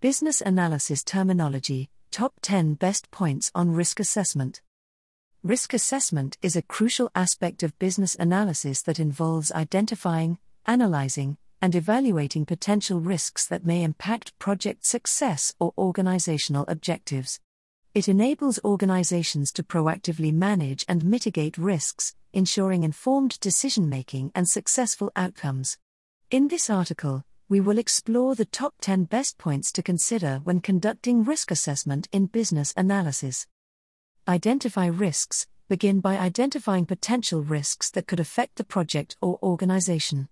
Business Analysis Terminology Top 10 Best Points on Risk Assessment. Risk assessment is a crucial aspect of business analysis that involves identifying, analyzing, and evaluating potential risks that may impact project success or organizational objectives. It enables organizations to proactively manage and mitigate risks, ensuring informed decision making and successful outcomes. In this article, we will explore the top 10 best points to consider when conducting risk assessment in business analysis. Identify risks. Begin by identifying potential risks that could affect the project or organization.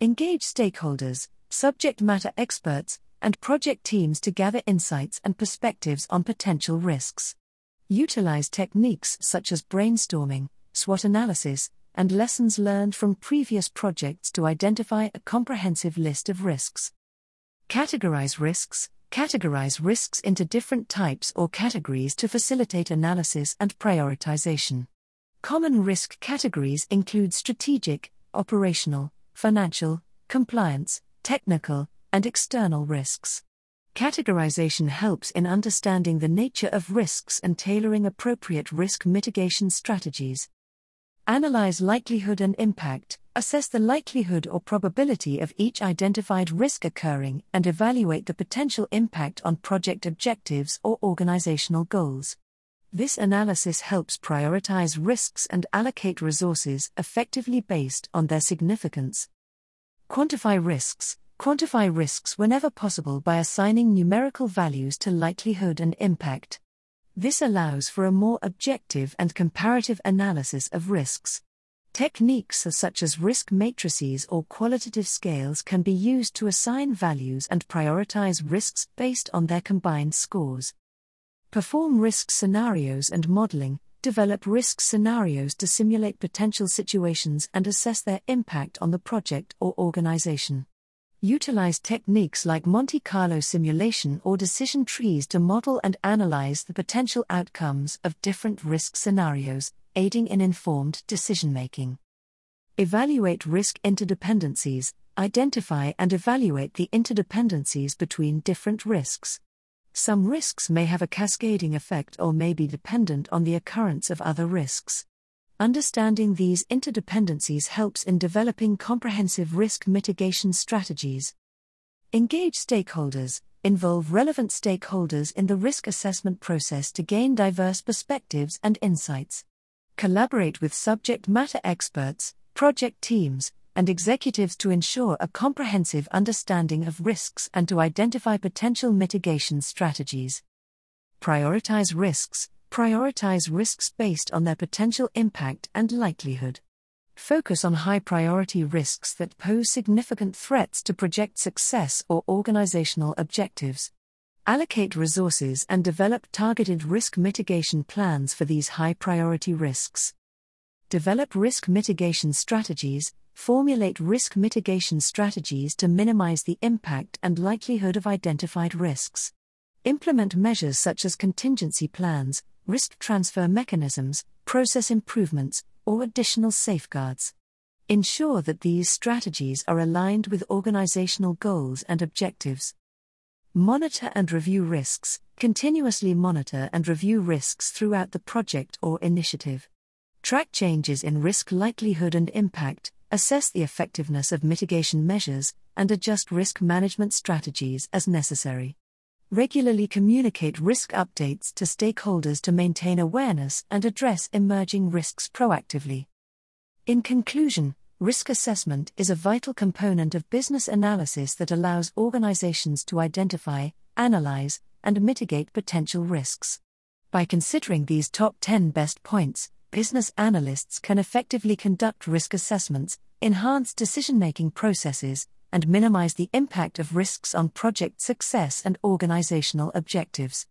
Engage stakeholders, subject matter experts, and project teams to gather insights and perspectives on potential risks. Utilize techniques such as brainstorming, SWOT analysis, and lessons learned from previous projects to identify a comprehensive list of risks. Categorize risks. Categorize risks into different types or categories to facilitate analysis and prioritization. Common risk categories include strategic, operational, financial, compliance, technical, and external risks. Categorization helps in understanding the nature of risks and tailoring appropriate risk mitigation strategies. Analyze likelihood and impact, assess the likelihood or probability of each identified risk occurring, and evaluate the potential impact on project objectives or organizational goals. This analysis helps prioritize risks and allocate resources effectively based on their significance. Quantify risks. Quantify risks whenever possible by assigning numerical values to likelihood and impact. This allows for a more objective and comparative analysis of risks. Techniques such as risk matrices or qualitative scales can be used to assign values and prioritize risks based on their combined scores. Perform risk scenarios and modeling. Develop risk scenarios to simulate potential situations and assess their impact on the project or organization utilize techniques like Monte Carlo simulation or decision trees to model and analyze the potential outcomes of different risk scenarios, aiding in informed decision making. Evaluate risk interdependencies, identify and evaluate the interdependencies between different risks. Some risks may have a cascading effect or may be dependent on the occurrence of other risks. Understanding these interdependencies helps in developing comprehensive risk mitigation strategies. Engage stakeholders, involve relevant stakeholders in the risk assessment process to gain diverse perspectives and insights. Collaborate with subject matter experts, project teams, and executives to ensure a comprehensive understanding of risks and to identify potential mitigation strategies. Prioritize risks, Prioritize risks based on their potential impact and likelihood. Focus on high priority risks that pose significant threats to project success or organizational objectives. Allocate resources and develop targeted risk mitigation plans for these high priority risks. Develop risk mitigation strategies, formulate risk mitigation strategies to minimize the impact and likelihood of identified risks. Implement measures such as contingency plans, risk transfer mechanisms, process improvements, or additional safeguards. Ensure that these strategies are aligned with organizational goals and objectives. Monitor and review risks. Continuously monitor and review risks throughout the project or initiative. Track changes in risk likelihood and impact, assess the effectiveness of mitigation measures, and adjust risk management strategies as necessary. Regularly communicate risk updates to stakeholders to maintain awareness and address emerging risks proactively. In conclusion, risk assessment is a vital component of business analysis that allows organizations to identify, analyze, and mitigate potential risks. By considering these top 10 best points, business analysts can effectively conduct risk assessments, enhance decision making processes, and minimize the impact of risks on project success and organizational objectives.